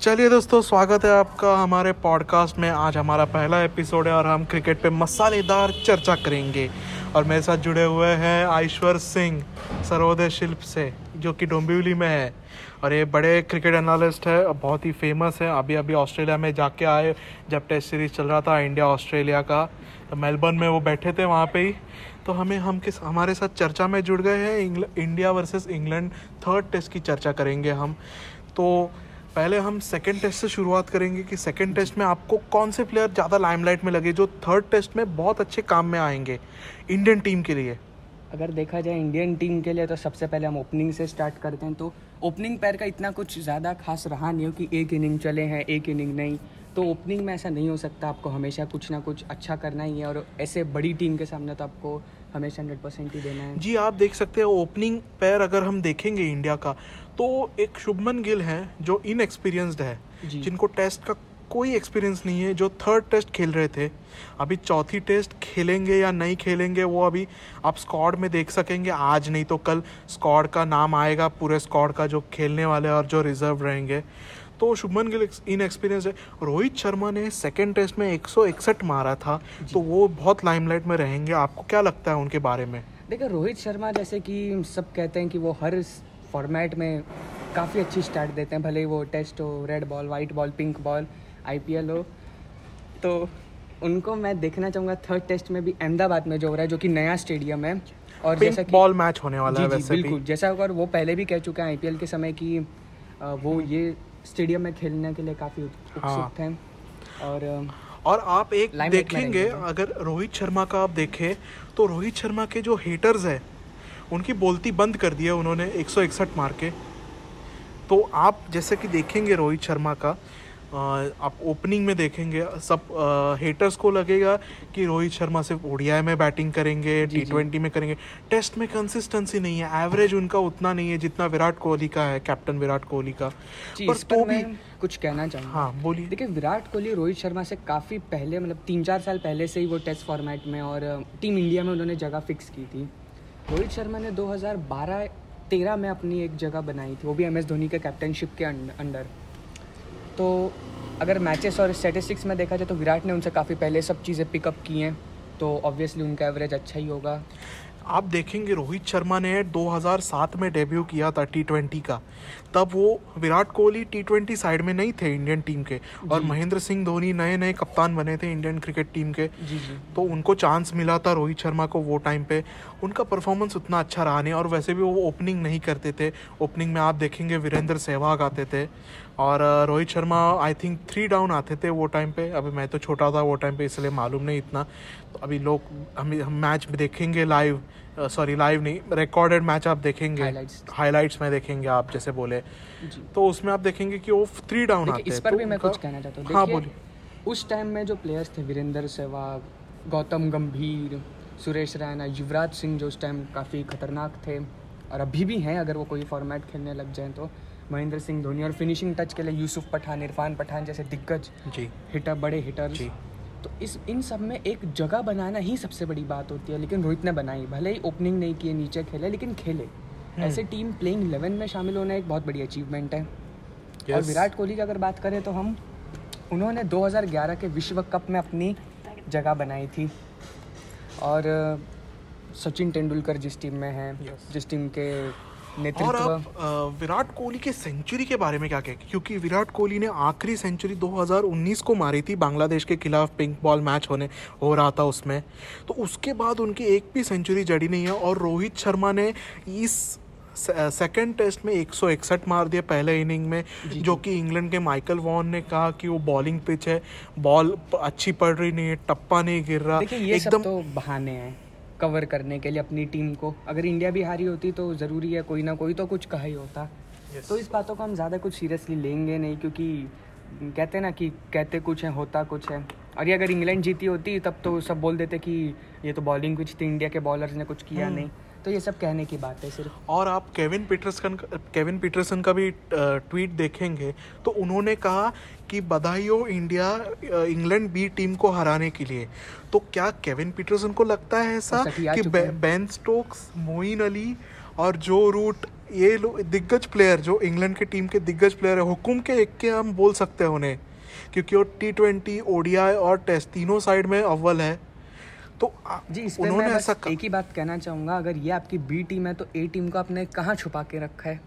चलिए दोस्तों, स्वागत है आपका हमारे पॉडकास्ट में। आज हमारा पहला एपिसोड है और हम क्रिकेट पे मसालेदार चर्चा करेंगे। और मेरे साथ जुड़े हुए हैं आईश्वर सिंह, सरोदय शिल्प से, जो कि डोंबिवली में है। और ये बड़े क्रिकेट एनालिस्ट है और बहुत ही फ़ेमस है। अभी अभी ऑस्ट्रेलिया में जाके आए, जब टेस्ट सीरीज़ चल रहा था इंडिया ऑस्ट्रेलिया का। तो मेलबर्न में वो बैठे थे वहाँ पे ही। तो हमें हम किस, हमारे साथ चर्चा में जुड़ गए हैं। India versus England third test की चर्चा करेंगे हम। तो पहले हम सेकेंड टेस्ट से शुरुआत करेंगे कि सेकेंड टेस्ट में आपको कौन से प्लेयर ज़्यादा लाइमलाइट में लगे जो थर्ड टेस्ट में बहुत अच्छे काम में आएँगे इंडियन टीम के लिए। अगर देखा जाए इंडियन टीम के लिए तो सबसे पहले हम ओपनिंग से स्टार्ट करते हैं। तो ओपनिंग पैर का इतना कुछ ज़्यादा खास रहा नहीं हो कि एक इनिंग चले हैं एक इनिंग नहीं। तो ओपनिंग में ऐसा नहीं हो सकता आपको हमेशा कुछ ना कुछ अच्छा करना ही है और ऐसे बड़ी टीम के सामने तो आपको हमेशा हंड्रेड परसेंट ही देना है। जी आप देख सकते हैं ओपनिंग पैर अगर हम देखेंगे इंडिया का तो एक शुभमन गिल है जो इनएक्सपीरियंस्ड है जिनको टेस्ट का कोई एक्सपीरियंस नहीं है जो थर्ड टेस्ट खेल रहे थे। अभी चौथी टेस्ट खेलेंगे या नहीं खेलेंगे वो अभी आप स्क्वाड में देख सकेंगे। आज नहीं तो कल स्क्वाड का नाम आएगा पूरे स्क्वाड का जो खेलने वाले और जो रिज़र्व रहेंगे। तो शुभमन गिल इन एक्सपीरियंस है। रोहित शर्मा ने सेकेंड टेस्ट में एक सौ इकसठ मारा था तो वो बहुत लाइमलाइट में रहेंगे। आपको क्या लगता है उनके बारे में? देखिए रोहित शर्मा जैसे कि सब कहते हैं कि वो हर फॉर्मेट में काफ़ी अच्छी स्टार्ट देते हैं भले ही वो टेस्ट हो red ball white ball pink ball IPL हो। तो उनको मैं देखना चाहूँगा थर्ड टेस्ट में भी अहमदाबाद में जो हो रहा है जो कि नया स्टेडियम है। और जैसा कि बॉल मैच होने वाला जी, है वैसे बिल्कुल। जैसा अगर वो पहले भी कह चुके हैं आईपीएल के समय कि वो ये स्टेडियम में खेलने के लिए काफ़ी उत्सुक हाँ। थे और और आप एक देखेंगे अगर रोहित शर्मा का आप देखें तो रोहित शर्मा के जो हेटर्स है उनकी बोलती बंद कर दिया उन्होंने एक मार के। तो आप जैसे कि देखेंगे रोहित शर्मा का आप ओपनिंग में देखेंगे सब हेटर्स को लगेगा कि रोहित शर्मा सिर्फ़ ओडिया में बैटिंग करेंगे टी ट्वेंटी में करेंगे। टेस्ट में कंसिस्टेंसी नहीं है एवरेज उनका उतना नहीं है जितना विराट कोहली का है कैप्टन विराट कोहली का। पर तो भी कुछ कहना चाहूँगा। हाँ बोलिए। देखिए विराट कोहली रोहित शर्मा से काफ़ी पहले मतलब तीन चार साल पहले से ही वो टेस्ट फॉर्मेट में और टीम इंडिया में उन्होंने जगह फिक्स की थी। रोहित शर्मा ने 2012 तेरह में अपनी एक जगह बनाई थी, वो भी एम एस धोनी के कैप्टनशिप के अंडर। तो अगर मैचेस और स्टेटिस्टिक्स में देखा जाए तो विराट ने उनसे काफ़ी पहले सब चीज़ें पिकअप की हैं तो ऑब्वियसली उनका एवरेज अच्छा ही होगा। आप देखेंगे रोहित शर्मा ने 2007 में डेब्यू किया था टी ट्वेंटी का। तब वो Virat Kohli T twenty side में नहीं थे इंडियन टीम के और महेंद्र सिंह धोनी नए नए कप्तान बने थे इंडियन क्रिकेट टीम के। जी जी। तो उनको चांस मिला था रोहित शर्मा को वो टाइम पे। उनका परफॉर्मेंस उतना अच्छा रहा नहीं और वैसे भी वो ओपनिंग नहीं करते थे। ओपनिंग में आप देखेंगे वीरेंद्र सहवाग आते थे। और Rohit Sharma I think three down आते थे वो टाइम पे। अभी मैं तो छोटा था वो टाइम पे इसलिए मालूम नहीं इतना। तो अभी लोग हम हम मैच देखेंगे लाइव सॉरी लाइव नहीं रिकॉर्डेड मैच आप देखेंगे। हाईलाइट्स में देखेंगे आप जैसे बोले। तो उसमें आप देखेंगे कि वो थ्री डाउन आते हैं। इस पर तो भी मैं कुछ कहना चाहता हूँ। हाँ बोलिए। उस टाइम में जो प्लेयर्स थे वीरेंद्र सहवाग गौतम गंभीर सुरेश रैना युवराज सिंह जो उस टाइम काफ़ी खतरनाक थे और अभी भी हैं अगर वो कोई फॉर्मेट खेलने लग जाएँ तो। महेंद्र सिंह धोनी और फिनिशिंग टच के लिए यूसुफ पठान इरफान पठान जैसे दिग्गज जी। हिटर बड़े हिटर जी। तो इस इन सब में एक जगह बनाना ही सबसे बड़ी बात होती है लेकिन रोहित ने बनाई। भले ही ओपनिंग नहीं किए नीचे खेले लेकिन खेले। हम्म। ऐसे टीम प्लेइंग इलेवन में शामिल होना एक बहुत बड़ी अचीवमेंट है। yes. और विराट कोहली की अगर बात करें तो हम उन्होंने 2011 के विश्व कप में अपनी जगह बनाई थी। और सचिन तेंदुलकर जिस टीम में है yes. जिस टीम के और आप विराट कोहली के सेंचुरी के बारे में क्या कहें? क्योंकि विराट कोहली ने आखिरी सेंचुरी 2019 को मारी थी बांग्लादेश के खिलाफ पिंक बॉल मैच होने हो रहा था उसमें। तो उसके बाद उनकी एक भी सेंचुरी जड़ी नहीं है और रोहित शर्मा ने इस सेकेंड टेस्ट में एक सौ इकसठ मार दिया पहले इनिंग में जो कि इंग्लैंड के माइकल वॉन ने कहा कि वो बॉलिंग पिच है बॉल अच्छी पड़ रही नहीं है टप्पा नहीं गिर रहा। एकदम तो बहाने हैं। कवर करने के लिए अपनी टीम को अगर इंडिया भी हारी होती तो ज़रूरी है कोई ना कोई तो कुछ कहा ही होता yes. तो इस बातों को हम ज़्यादा कुछ सीरियसली लेंगे नहीं क्योंकि कहते हैं ना कि कहते कुछ हैं होता कुछ है और ये अगर इंग्लैंड जीती होती तब तो सब बोल देते कि ये तो बॉलिंग कुछ थी इंडिया के बॉलर्स ने कुछ किया hmm. नहीं तो ये सब कहने की बात है सिर्फ़। और आप केविन पीटरसन केविन पीटरसन का भी ट्वीट देखेंगे तो उन्होंने कहा कि बधाई हो इंडिया इंग्लैंड बी टीम को हराने के लिए। तो क्या केविन पीटरसन को लगता है ऐसा कि बेन स्टोक्स मोइन अली और जो रूट ये लोग दिग्गज प्लेयर जो इंग्लैंड के टीम के दिग्गज प्लेयर है हुकुम के एक के हम बोल सकते हैं उन्हें क्योंकि वो टी ट्वेंटी ओडीआई और टेस्ट तीनों साइड में अव्वल है। तो जी इस उन्होंने ऐसा एक ही बात कहना चाहूँगा अगर ये आपकी बी टीम है तो ए टीम को आपने कहाँ छुपा के रखा है?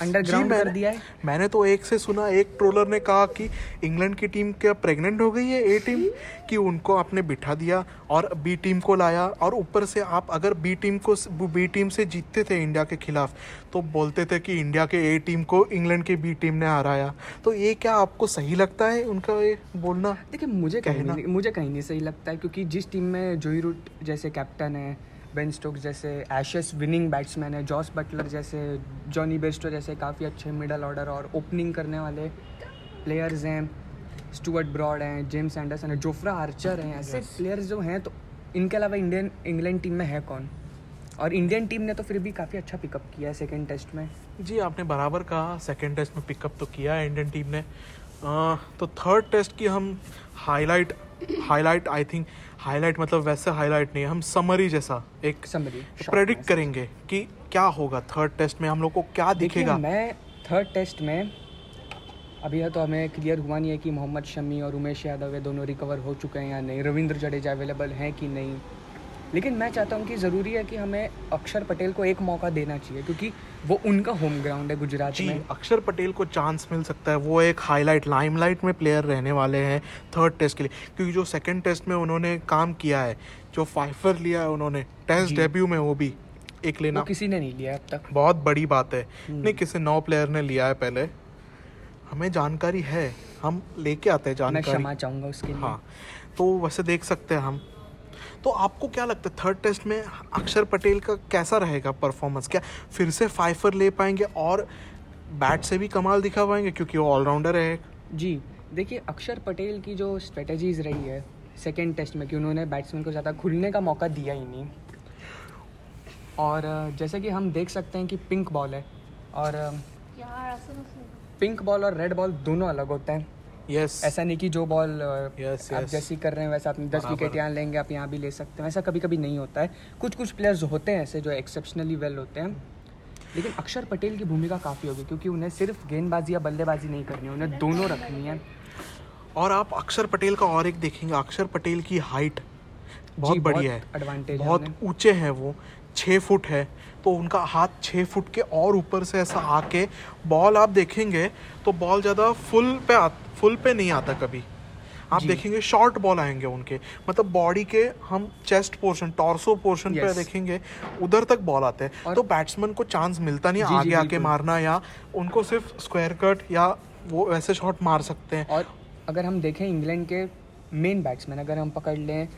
अंडरग्राउंड कर दिया है। मैंने तो एक से सुना एक ट्रोलर ने कहा कि इंग्लैंड की टीम क्या प्रेग्नेंट हो गई है ए टीम? कि उनको आपने बिठा दिया और बी टीम को लाया और ऊपर से आप अगर बी टीम को बी टीम से जीतते थे इंडिया के खिलाफ तो बोलते थे कि इंडिया के ए टीम को इंग्लैंड की बी टीम ने हराया। तो ये क्या आपको सही लगता है उनका ये बोलना देखिए मुझे कहना? मुझे कहीं नहीं सही लगता है क्योंकि जिस टीम में जोई रूट जैसे कैप्टन है बेन स्टोक्स जैसे एशेस विनिंग बैट्समैन है जॉस बटलर जैसे जॉनी बेस्टो जैसे काफ़ी अच्छे मिडल ऑर्डर और ओपनिंग करने वाले प्लेयर्स हैं। स्टुअर्ट ब्रॉड हैं जेम्स एंडरसन है जोफ्रा आर्चर हैं ऐसे प्लेयर्स जो हैं तो इनके अलावा इंडियन इंग्लैंड टीम में है कौन? और इंडियन टीम ने तो फिर भी काफ़ी अच्छा पिकअप किया है सेकेंड टेस्ट में। जी आपने बराबर कहा सेकेंड टेस्ट में पिकअप तो किया है इंडियन टीम ने। आ, तो थर्ड टेस्ट की हम highlight highlight I think highlight मतलब वैसे हाईलाइट नहीं हम समरी जैसा एक समरी प्रेडिक्ट करेंगे कि क्या होगा थर्ड टेस्ट में हम लोग को क्या दिखेगा। मैं थर्ड टेस्ट में अभी तो हमें क्लियर हुआ नहीं है कि मोहम्मद शमी और उमेश यादव ये दोनों रिकवर हो चुके हैं या नहीं। रविंद्र जडेजा अवेलेबल हैं कि नहीं? लेकिन मैं चाहता हूँ कि ज़रूरी है कि हमें अक्षर पटेल को एक मौका देना चाहिए क्योंकि वो उनका होम ग्राउंड है गुजरात जी में। अक्षर पटेल को चांस मिल सकता है। वो एक हाईलाइट लाइमलाइट में प्लेयर रहने वाले हैं थर्ड टेस्ट के लिए। क्योंकि जो सेकंड टेस्ट में उन्होंने काम किया है जो फाइफर लिया है उन्होंने टेस्ट डेब्यू में वो भी एक लेना। किसी ने नहीं लिया अब तक। बहुत बड़ी बात है। हम्म। नहीं किसी नौ प्लेयर ने लिया है पहले। हमें जानकारी है। हम लेके आते हैं जानकारी। मैं क्षमा चाहूँगा उसके लिए। हाँ तो वैसे देख सकते हैं हम। तो आपको क्या लगता है थर्ड टेस्ट में अक्षर पटेल का कैसा रहेगा परफॉर्मेंस क्या फिर से फाइफर ले पाएँगे और बैट से भी कमाल दिखा पाएँगे क्योंकि वो ऑलराउंडर है? जी देखिए अक्षर पटेल की जो स्ट्रेटजीज रही है सेकेंड टेस्ट में कि उन्होंने बैट्समैन को ज़्यादा खुलने का मौका दिया ही नहीं। और जैसे कि हम देख सकते हैं कि पिंक बॉल है और पिंक बॉल और रेड बॉल दोनों अलग होते हैं। Yes. ऐसा नहीं कि जो बॉल yes, आप yes. जैसी कर रहे हैं वैसा आप दस विकेट यहाँ लेंगे आप यहाँ भी ले सकते हैं। ऐसा कभी कभी नहीं होता है। कुछ कुछ प्लेयर्स होते हैं ऐसे जो एक्सेप्शनली वेल होते हैं। लेकिन अक्षर पटेल की भूमिका काफ़ी होगी क्योंकि उन्हें सिर्फ़ गेंदबाजी या बल्लेबाजी नहीं करनी है उन्हें दोनों रखनी है। और आप अक्षर पटेल का और एक देखेंगे। अक्षर पटेल की हाइट बहुत बड़ी है। एडवांटेज बहुत ऊँचे हैं वो। छः फुट है। तो उनका हाथ छः फुट के और ऊपर से ऐसा आके बॉल आप देखेंगे तो बॉल ज़्यादा फुल पे आ फुल पे नहीं आता कभी। आप देखेंगे शॉर्ट बॉल आएँगे उनके। मतलब बॉडी के हम चेस्ट पोर्शन टॉर्सो पोर्शन पे देखेंगे उधर तक बॉल आते हैं। तो बैट्समैन को चांस मिलता नहीं आगे आके मारना या उनको सिर्फ़ स्क्वायर कट या वो वैसे शॉट मार सकते हैं। और अगर हम देखें इंग्लैंड के मेन बैट्समैन अगर हम पकड़ लें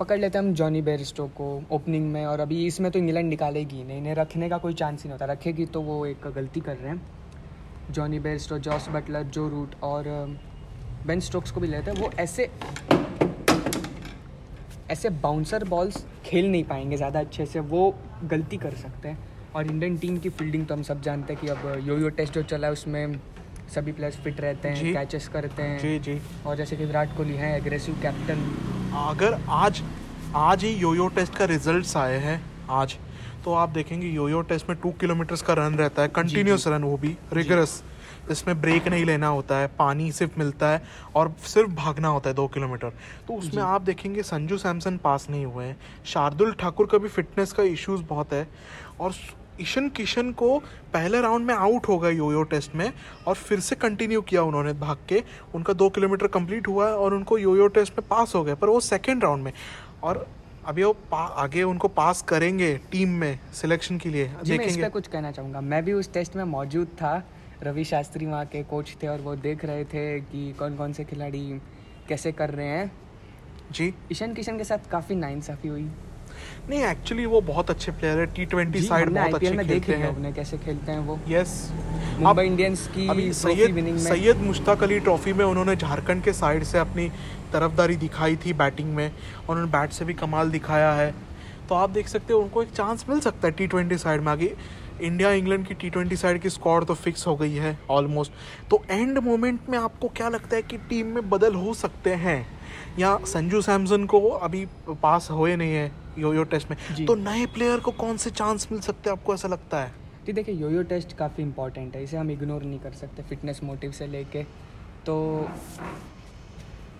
पकड़ लेते हैं हम जॉनी बेरिस्टो को ओपनिंग में और अभी इसमें तो इंग्लैंड निकालेगी नहीं इन्हें रखने का कोई चांस ही नहीं होता। रखेगी तो वो एक गलती कर रहे हैं। Jonny Bairstow Jos Buttler Joe Root और बेन स्टोक्स को भी लेते हैं। वो ऐसे ऐसे बाउंसर बॉल्स खेल नहीं पाएँगे ज़्यादा अच्छे से। वो गलती कर सकते हैं। और इंडियन टीम की फील्डिंग तो हम सब जानते हैं कि अब यो यो टेस्ट जो चला है उसमें सभी प्लेयर्स फिट रहते हैं कैचेस करते हैं। जी जी। और जैसे कि विराट कोहली हैं एग्रेसिव कैप्टन अगर आज आज ही यो यो टेस्ट का रिज़ल्ट आए हैं आज तो आप देखेंगे योयो टेस्ट में टू किलोमीटर्स का रन रहता है कंटिन्यूस रन वो भी रिगरस इसमें ब्रेक नहीं लेना होता है पानी सिर्फ़ मिलता है और सिर्फ़ भागना होता है दो किलोमीटर तो उसमें आप देखेंगे संजू सैमसन पास नहीं हुए हैं शार्दुल ठाकुर का भी फिटनेस का इश्यूज़ बहुत है और ईशन किशन को पहले राउंड में आउट हो गए योयो टेस्ट में और फिर से कंटिन्यू किया उन्होंने भाग के। उनका दो किलोमीटर कंप्लीट हुआ है और उनको योयो टेस्ट में पास हो गए पर वो सेकेंड राउंड में। और अभी वो आगे उनको पास करेंगे टीम में सिलेक्शन के लिए जी देखेंगे। मैं कुछ कहना चाहूँगा। मैं भी उस टेस्ट में मौजूद था। रवि शास्त्री वहाँ के कोच थे और वो देख रहे थे कि कौन कौन से खिलाड़ी कैसे कर रहे हैं। जी। ईशान किशन के साथ काफ़ी नाइंसाफ़ी हुई। नहीं एक्चुअली वो बहुत अच्छे प्लेयर है। टी ट्वेंटी साइड बहुत अच्छे में खेलते हैं। उन्हें कैसे खेलते हैं वो। यस मुंबई इंडियंस की सैयद सैयद मुश्ताक अली ट्रॉफी में उन्होंने झारखंड के साइड से अपनी तरफदारी दिखाई थी बैटिंग में और उन्होंने बैट से भी कमाल दिखाया है। तो आप देख सकते हो उनको एक चांस मिल सकता है टी ट्वेंटी साइड में आगे। इंडिया इंग्लैंड की टी ट्वेंटी साइड की स्कॉर तो फिक्स हो गई है ऑलमोस्ट तो एंड मोमेंट में आपको क्या लगता है कि टीम में बदल हो सकते हैं? या संजू सैमसन को अभी पास हुए नहीं है यो यो टेस्ट में तो नए प्लेयर को कौन से चांस मिल सकते हैं आपको ऐसा लगता है? जी देखिए योयो टेस्ट काफ़ी इंपॉर्टेंट है इसे हम इग्नोर नहीं कर सकते फिटनेस मोटिव से लेके। तो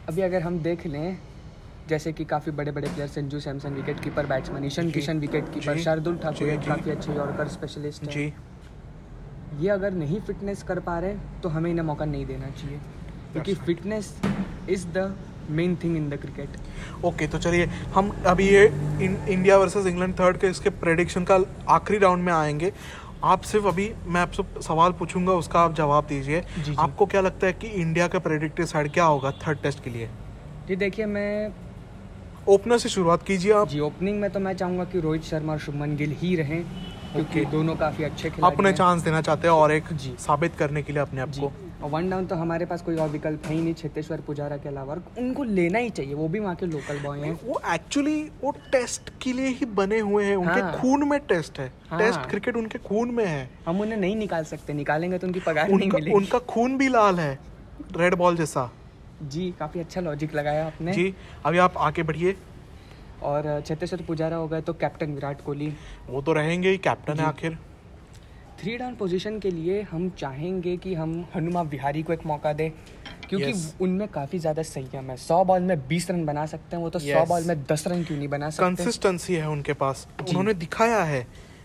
अभी अगर हम देख लें जैसे कि काफ़ी बड़े बड़े player Sanju Samson wicket keeper batsman Ishan Kishan wicket keeper Shardul Thakur काफ़ी अच्छे यॉर्कर स्पेशलिस्ट जी। ये अगर नहीं फिटनेस कर पा रहे तो हमें इन्हें मौका नहीं देना चाहिए। क्योंकि fitness is the main thing in the cricket okay तो चलिए हम अभी ये इंडिया वर्सेस इंग्लैंड थर्ड के इसके प्रेडिक्शन का आखिरी राउंड में आएँगे। आप सिर्फ़ अभी मैं आपसे सवाल पूछूँगा उसका आप जवाब दीजिए। आपको क्या लगता है कि इंडिया का प्रेडिक्टेड साइड क्या होगा थर्ड टेस्ट के लिए? जी देखिए मैं ओपनर से शुरुआत कीजिए आप। जी ओपनिंग में तो मैं चाहूँगा कि रोहित शर्मा और शुभमन गिल ही रहें क्योंकि दोनों काफ़ी अच्छे खिलाड़ी अपने चांस देना चाहते हैं और एक जी। साबित करने के लिए अपने आप को। और वन डाउन तो हमारे पास कोई और विकल्प है ही नहीं छत्तीसवर पुजारा के अलावा। उनको लेना ही चाहिए वो भी वहाँ के लोकल बॉय हैं। वो एक्चुअली वो टेस्ट के लिए ही बने हुए हैं उनके हाँ, खून में टेस्ट है। हाँ, टेस्ट क्रिकेट उनके खून में है। हम उन्हें नहीं निकाल सकते निकालेंगे तो उनकी पगार नहीं मिलेगी। उनका खून भी लाल है रेड बॉल जैसा। जी काफ़ी अच्छा लॉजिक लगाया आपने। जी अभी आप आगे बढ़िए। और छत्तीसवर पुजारा हो गए तो कैप्टन विराट कोहली। वो तो रहेंगे ही कैप्टन है आखिर। थ्री डाउन पोजीशन के लिए हम चाहेंगे कि हम हनुमा विहारी को एक मौका दें क्योंकि yes. उनमें काफ़ी ज़्यादा संयम है सौ बॉल में बीस रन बना सकते हैं वो तो सौ yes. बॉल में दस रन क्यों नहीं बना सकते कंसिस्टेंसी है उनके पास उन्होंने दिखाया है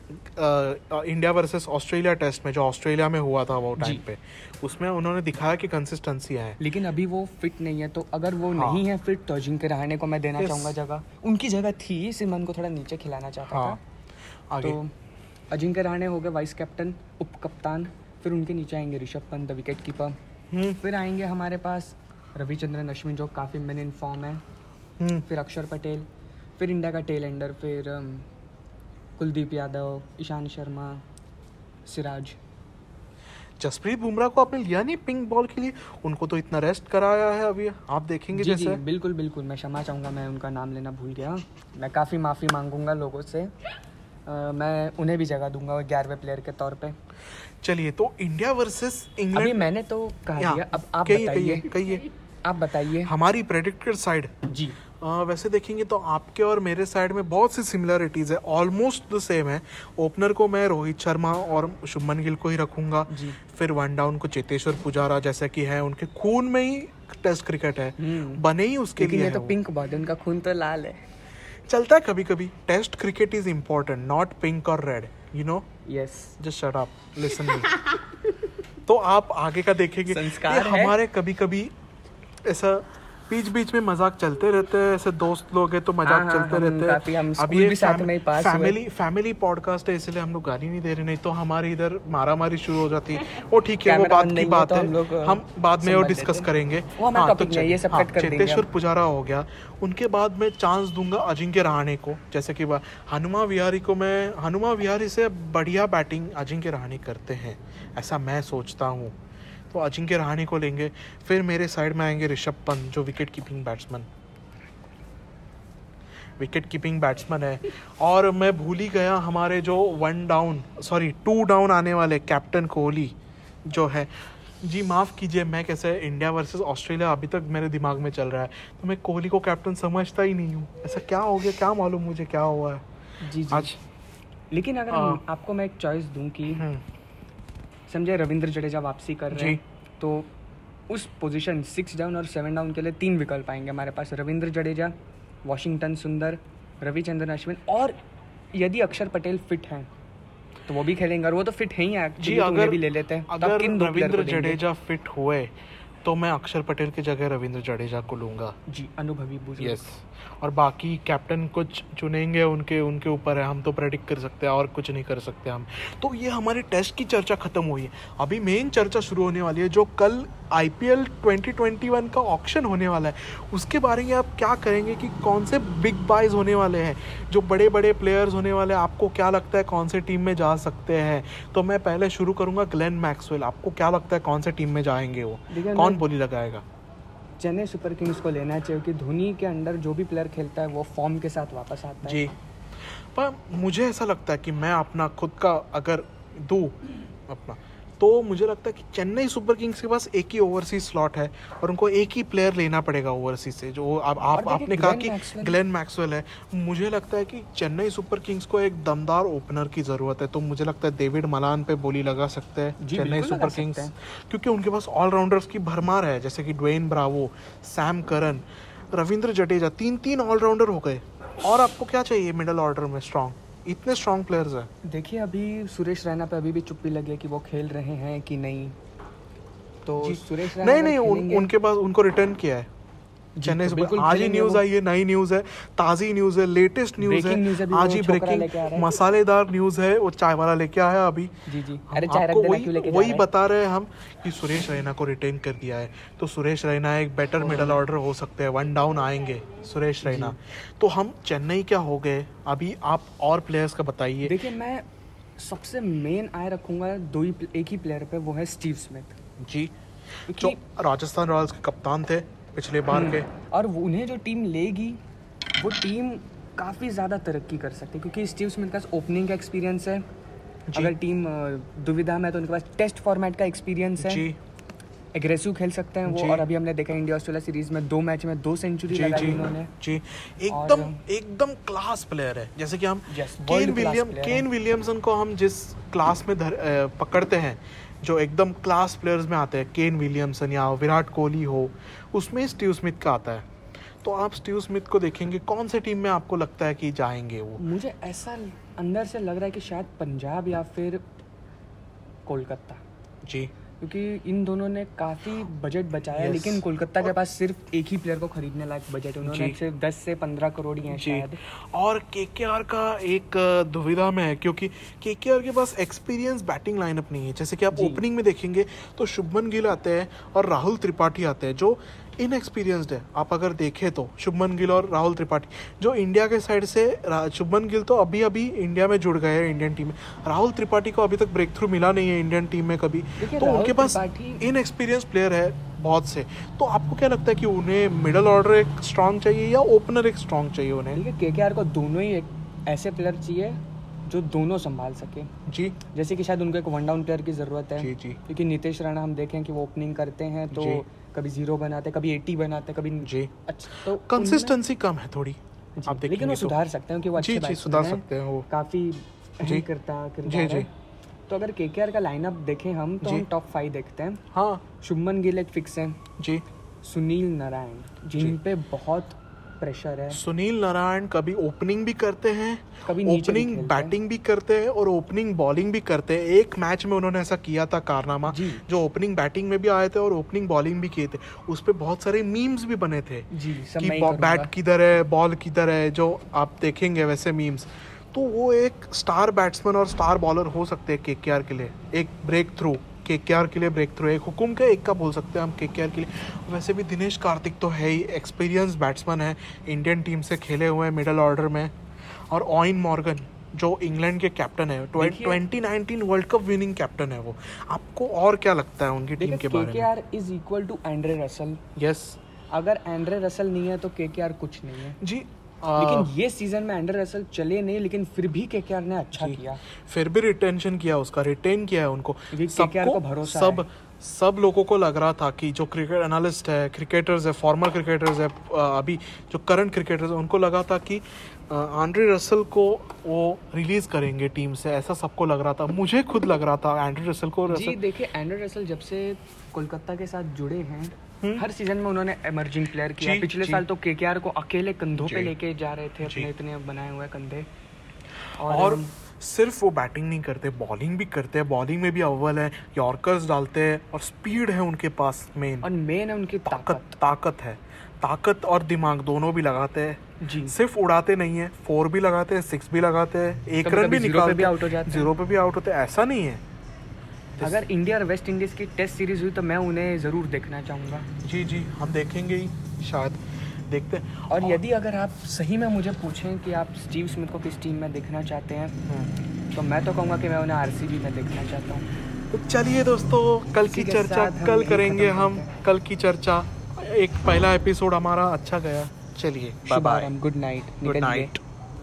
इंडिया वर्सेस ऑस्ट्रेलिया टेस्ट में जो ऑस्ट्रेलिया में हुआ था वो टाइम पे उसमें उन्होंने दिखाया कि कंसिस्टेंसी है लेकिन अभी वो फिट नहीं है तो अगर वो हाँ. नहीं है फिट तो अजिंक्य रहाणे को मैं देना yes. चाहूँगा जगह उनकी जगह थी सिमन को थोड़ा नीचे खिलाना चाहता हाँ. था आगे. तो अजिंक्य रहाणे हो गए वाइस कैप्टन उप कप्तान फिर उनके नीचे आएँगे Rishabh Pant the wicket keeper फिर आएँगे हमारे पास रविचंद्रन अश्विन जो काफ़ी मेन इन फॉर्म है। हम्म। फिर अक्षर पटेल फिर इंडिया का टेल एंडर फिर कुलदीप यादव ईशान शर्मा सिराज। जसप्रीत बुमराह को आपने लिया नहीं पिंक बॉल के लिए? उनको तो इतना रेस्ट कराया है अभी। आप देखेंगे जी, जैसे। जी, बिल्कुल बिल्कुल। मैं क्षमा चाहूँगा मैं उनका नाम लेना भूल गया। मैं काफ़ी माफ़ी मांगूँगा लोगों से। मैं उन्हें भी जगह दूँगा ग्यारहवें प्लेयर के तौर पे। चलिए तो इंडिया वर्सेस इंग्लैंड अभी मैंने तो कहा दिया अब आप बताइए। कहिए। आप बताइए। हमारी प्रेडिक्टेड साइड जी। आ, वैसे देखेंगे तो आपके और मेरे साइड में बहुत सी सिमिलरिटीज है ऑलमोस्ट द सेम है। ओपनर को मैं रोहित शर्मा और शुभमन गिल को ही रखूँगा। फिर वन डाउन को चेतेश्वर पुजारा जैसा कि है उनके खून में ही टेस्ट क्रिकेट है। हम्म। बने ही उसके लिए तो पिंक बॉडी उनका खून तो लाल है। चलता है कभी कभी test cricket is important not pink और red you know yes just shut up listen me तो आप आगे का देखेंगे। संस्कार हमारे कभी कभी ऐसा बीच बीच में मज़ाक चलते रहते हैं ऐसे दोस्त लोग हैं तो मज़ाक हाँ, चलते रहते हैं। अब ये साथ में पास फैमिली फैमिली पॉडकास्ट है इसलिए हम लोग गाली नहीं दे रहे नहीं तो हमारे इधर मारा मारी शुरू हो जाती है। वो ठीक है वो बात की बात तो है। हम बाद में वो डिस्कस करेंगे। हाँ हाँ, चेतेश्वर पुजारा हो गया। उनके बाद में चांस दूँगा अजिंक्य रहाणे को जैसे कि हनुमा विहारी को मैं हनुमा विहारी से बढ़िया बैटिंग अजिंक्य रहाणे करते हैं ऐसा मैं सोचता हूँ। तो अजिंक्य रहाणे को लेंगे। फिर मेरे साइड में आएँगे ऋषभ पंत जो wicket keeping batsman wicket keeping batsman है। और मैं भूल ही गया हमारे जो one down sorry two down आने वाले कैप्टन कोहली जो है। जी माफ़ कीजिए मैं कैसे इंडिया वर्सेस ऑस्ट्रेलिया अभी तक मेरे दिमाग में चल रहा है। तो मैं कोहली को कैप्टन समझता ही नहीं हूँ। ऐसा क्या हो गया? क्या मालूम मुझे क्या हुआ है? जी जी। आज लेकिन अगर हाँ। आपको मैं एक चॉइस दूँ कि हम्म। समझे रविंद्र जडेजा वापसी कर रहे हैं तो उस पोजीशन सिक्स डाउन और सेवन डाउन के लिए तीन विकल्प आएँगे हमारे पास। रविंद्र जडेजा वॉशिंगटन सुंदर रविचंद्रन अश्विन और यदि अक्षर पटेल फिट हैं तो वो भी खेलेंगे और वो तो फिट है ही जी तो अगर भी ले लेते हैं। अगर रविंद्र जडेजा फिट हुए तो मैं अक्षर पटेल की जगह रविंद्र जडेजा को लूँगा। जी अनुभवी बुज़ुर्ग। यस और बाकी कैप्टन कुछ चुनेंगे उनके उनके ऊपर है हम तो प्रेडिक्ट कर सकते हैं और कुछ नहीं कर सकते हम। तो ये हमारे टेस्ट की चर्चा खत्म हुई है। अभी मेन चर्चा शुरू होने वाली है जो कल आईपीएल 2021 का ऑक्शन होने वाला है। उसके बारे में आप क्या करेंगे कि कौन से बिग बाइज होने वाले हैं जो बड़े बड़े प्लेयर्स होने वाले हैं आपको क्या लगता है कौन से टीम में जा सकते हैं? तो मैं पहले शुरू करूँगा ग्लेन मैक्सवेल आपको क्या लगता है कौन से टीम में जाएँगे वो? कौन बोली लगाएगा? चेन्नई सुपर किंग्स को लेना चाहिए कि धोनी के अंडर जो भी प्लेयर खेलता है वो फॉर्म के साथ वापस आता है। जी। पर मुझे ऐसा लगता है कि मैं अपना खुद का अगर दू अपना तो मुझे लगता है कि चेन्नई सुपर किंग्स के पास एक ही ओवरसीज स्लॉट है और उनको एक ही प्लेयर लेना पड़ेगा ओवरसीज से जो आप, आप आपने कहा कि ग्लेन मैक्सवेल है। मुझे लगता है कि चेन्नई सुपर किंग्स को एक दमदार ओपनर की ज़रूरत है तो मुझे लगता है डेविड मलान पे बोली लगा सकते हैं चेन्नई सुपर किंग्स क्योंकि उनके पास ऑलराउंडर्स की भरमार है जैसे कि Dwayne Bravo Sam Curran Ravindra Jadeja तीन तीन ऑलराउंडर हो गए। और आपको क्या चाहिए मिडल ऑर्डर में स्ट्रॉन्ग इतने स्ट्रॉन्ग प्लेयर्स हैं। देखिए अभी सुरेश रैना पे अभी भी चुप्पी लगी है कि वो खेल रहे हैं कि नहीं। तो सुरेश रैना नहीं नहीं उन, उनके पास उनको रिटर्न किया है। चेन्नई सुपर आज ही न्यूज़ आई है नई न्यूज़ है ताजी न्यूज़ है लेटेस्ट न्यूज़ है। आज ही ब्रेकिंग मसालेदार न्यूज़ है वो चाय वाला लेके आया अभी। जी जी। अरे आपको वही वही बता रहे हैं हम कि सुरेश रैना को रिटेन कर दिया है। तो सुरेश रैना एक बेटर मिडल ऑर्डर हो सकते हैं वन डाउन आएँगे सुरेश रैना। तो हम चेन्नई क्या हो गए? अभी आप और प्लेयर्स का बताइए। देखिए मैं सबसे मेन आय रखूँगा दो ही एक ही प्लेयर पे वो है स्टीव स्मिथ जी। जो राजस्थान रॉयल्स के कप्तान थे पिछले बार हम्म। के और उन्हें जो टीम लेगी वो टीम काफ़ी ज़्यादा तरक्की कर सकती है क्योंकि स्टीव स्मिथ का ओपनिंग का एक्सपीरियंस है। अगर टीम दुविधा में तो उनके पास टेस्ट फॉर्मेट का एक्सपीरियंस है। जी। एग्रेसिव खेल सकते हैं वो और अभी हमने देखा इंडिया ऑस्ट्रेलिया सीरीज़ में दो मैच में दो सेंचुरी लगाई उन्होंने। जी। एकदम एकदम क्लास प्लेयर है। जैसे कि हम केन विलियम केन विलियमसन को हम जिस क्लास में धर, पकड़ते हैं जो एकदम क्लास प्लेयर्स में आते हैं केन विलियमसन या विराट कोहली हो उसमें स्टीव स्मिथ का आता है। तो आप स्टीव स्मिथ को देखेंगे कौन से टीम में आपको लगता है कि जाएँगे वो? मुझे ऐसा अंदर से लग रहा है कि शायद पंजाब या फिर कोलकाता। जी। क्योंकि इन दोनों ने काफ़ी बजट बचाया yes. लेकिन कोलकाता के पास सिर्फ़ एक ही प्लेयर को खरीदने लायक बजट है। उन्होंने सिर्फ़ दस से पंद्रह करोड़ ही हैं शायद। और के का एक दुविधा में है क्योंकि के के पास एक्सपीरियंस बैटिंग लाइनअप नहीं है। जैसे कि आप ओपनिंग में देखेंगे तो शुभमन गिल आते हैं और राहुल त्रिपाठी आते हैं जो इनएक्सपीरियंसड है। आप अगर देखें तो शुभमन गिल और राहुल त्रिपाठी जो इंडिया के साइड से शुभमन गिल तो अभी अभी इंडिया में जुड़ गए हैं इंडियन टीम में। राहुल त्रिपाठी को अभी तक ब्रेक थ्रू मिला नहीं है इंडियन टीम में कभी। तो उनके पास इनएक्सपीरियंस प्लेयर है बहुत से। तो आपको क्या लगता है कि उन्हें मिडल ऑर्डर एक स्ट्रॉन्ग चाहिए या ओपनर एक स्ट्रॉन्ग चाहिए उन्हें? के को दोनों ही एक ऐसे प्लेयर चाहिए जो दोनों संभाल सके। जी। जैसे कि शायद उनको एक वन डाउन प्लेयर की ज़रूरत है। जी जी। क्योंकि नीतीश राणा हम देखें कि वो ओपनिंग करते हैं तो कभी ज़ीरो बनाते कभी एटी बनाते कभी जी। अच्छा तो कंसिस्टेंसी कम है थोड़ी। आप लेकिन वो तो। सुधार सकते हैं कि वो अच्छे जी, जी, सुधार सकते हैं वो। काफ़ी जी। करता जी जी। तो अगर के का लाइनअप देखें हम तो हम टॉप फाइव देखते हैं। हाँ। शुभमन गिल एक फिक्स है। जी। सुनील नारायण जिन पे बहुत प्रेशर है। सुनील नारायण कभी ओपनिंग भी करते हैं कभी ओपनिंग बैटिंग भी करते हैं और ओपनिंग बॉलिंग भी करते हैं। एक मैच में उन्होंने ऐसा किया था कारनामा जो। ओपनिंग बैटिंग में भी आए थे और ओपनिंग बॉलिंग भी किए थे। उस पर बहुत सारे मीम्स भी बने थे जी कि बैट किधर है बॉल किधर है जो आप देखेंगे वैसे मीम्स तो वो एक स्टार बैट्समैन और स्टार बॉलर हो सकते हैं के के लिए एक ब्रेक थ्रू के के लिए ब्रेक थ्रू एक हुकुम के एक का बोल सकते हैं हम के के के लिए। वैसे भी दिनेश कार्तिक तो है ही एक्सपीरियंस बैट्समैन है इंडियन टीम से खेले हुए हैं मिडल ऑर्डर में। और ऑइन मॉर्गन जो इंग्लैंड के कैप्टन है twenty nineteen world cup winning captain है वो। आपको और क्या लगता है उनकी टीम के बारे में? R is equal to Andre Russell yes अगर एंड्रे रसल नहीं है तो के के आर कुछ नहीं है। जी लेकिन ये सीज़न में एंडर रसल चले नहीं लेकिन फिर भी केकेआर ने अच्छा किया। फिर भी रिटेंशन किया उसका रिटेन किया है उनको। सबको भरोसा सब सब लोगों को लग रहा था कि जो क्रिकेट एनालिस्ट है क्रिकेटर्स है फॉर्मर क्रिकेटर्स है अभी जो करंट क्रिकेटर्स है उनको लगा था कि आंड्रे रसल को वो रिलीज़ करेंगे टीम से। ऐसा सबको लग रहा था। मुझे खुद लग रहा था एंड्रे रसल को जी देखिए एंड्रे रसल जब से कोलकाता के साथ जुड़े हैं। हर सीज़न में उन्होंने एमर्जिंग प्लेयर किया। पिछले साल तो के को अकेले कंधों पे लेके जा रहे थे अपने इतने बनाए हुए कंधे। और, और सिर्फ़ वो बैटिंग नहीं करते बॉलिंग भी करते हैं। बॉलिंग में भी अव्वल है यॉर्कर्स डालते हैं और स्पीड है उनके पास मेन और मेन है उनकी ताकत। ताकत है। ताकत और दिमाग दोनों भी लगाते हैं। जी। सिर्फ़ उड़ाते नहीं है फोर भी लगाते हैं सिक्स भी लगाते हैं एक रन भी निकालते भी आउट हो जाते हैं। ज़ीरो पे भी आउट होते हैं ऐसा नहीं है। अगर इंडिया और वेस्ट इंडीज़ की टेस्ट सीरीज़ हुई तो मैं उन्हें ज़रूर देखना चाहूँगा। जी जी हम देखेंगे ही शायद देखते हैं। और, और यदि अगर आप सही में मुझे पूछें कि आप स्टीव स्मिथ को किस टीम में देखना चाहते हैं हम्म। तो मैं तो कहूँगा कि मैं उन्हें आरसीबी में देखना चाहता हूँ। तो चलिए दोस्तों कल की चर्चा कल करेंगे हम कल की चर्चा। एक पहला एपिसोड हमारा अच्छा गया। चलिए bye good night good night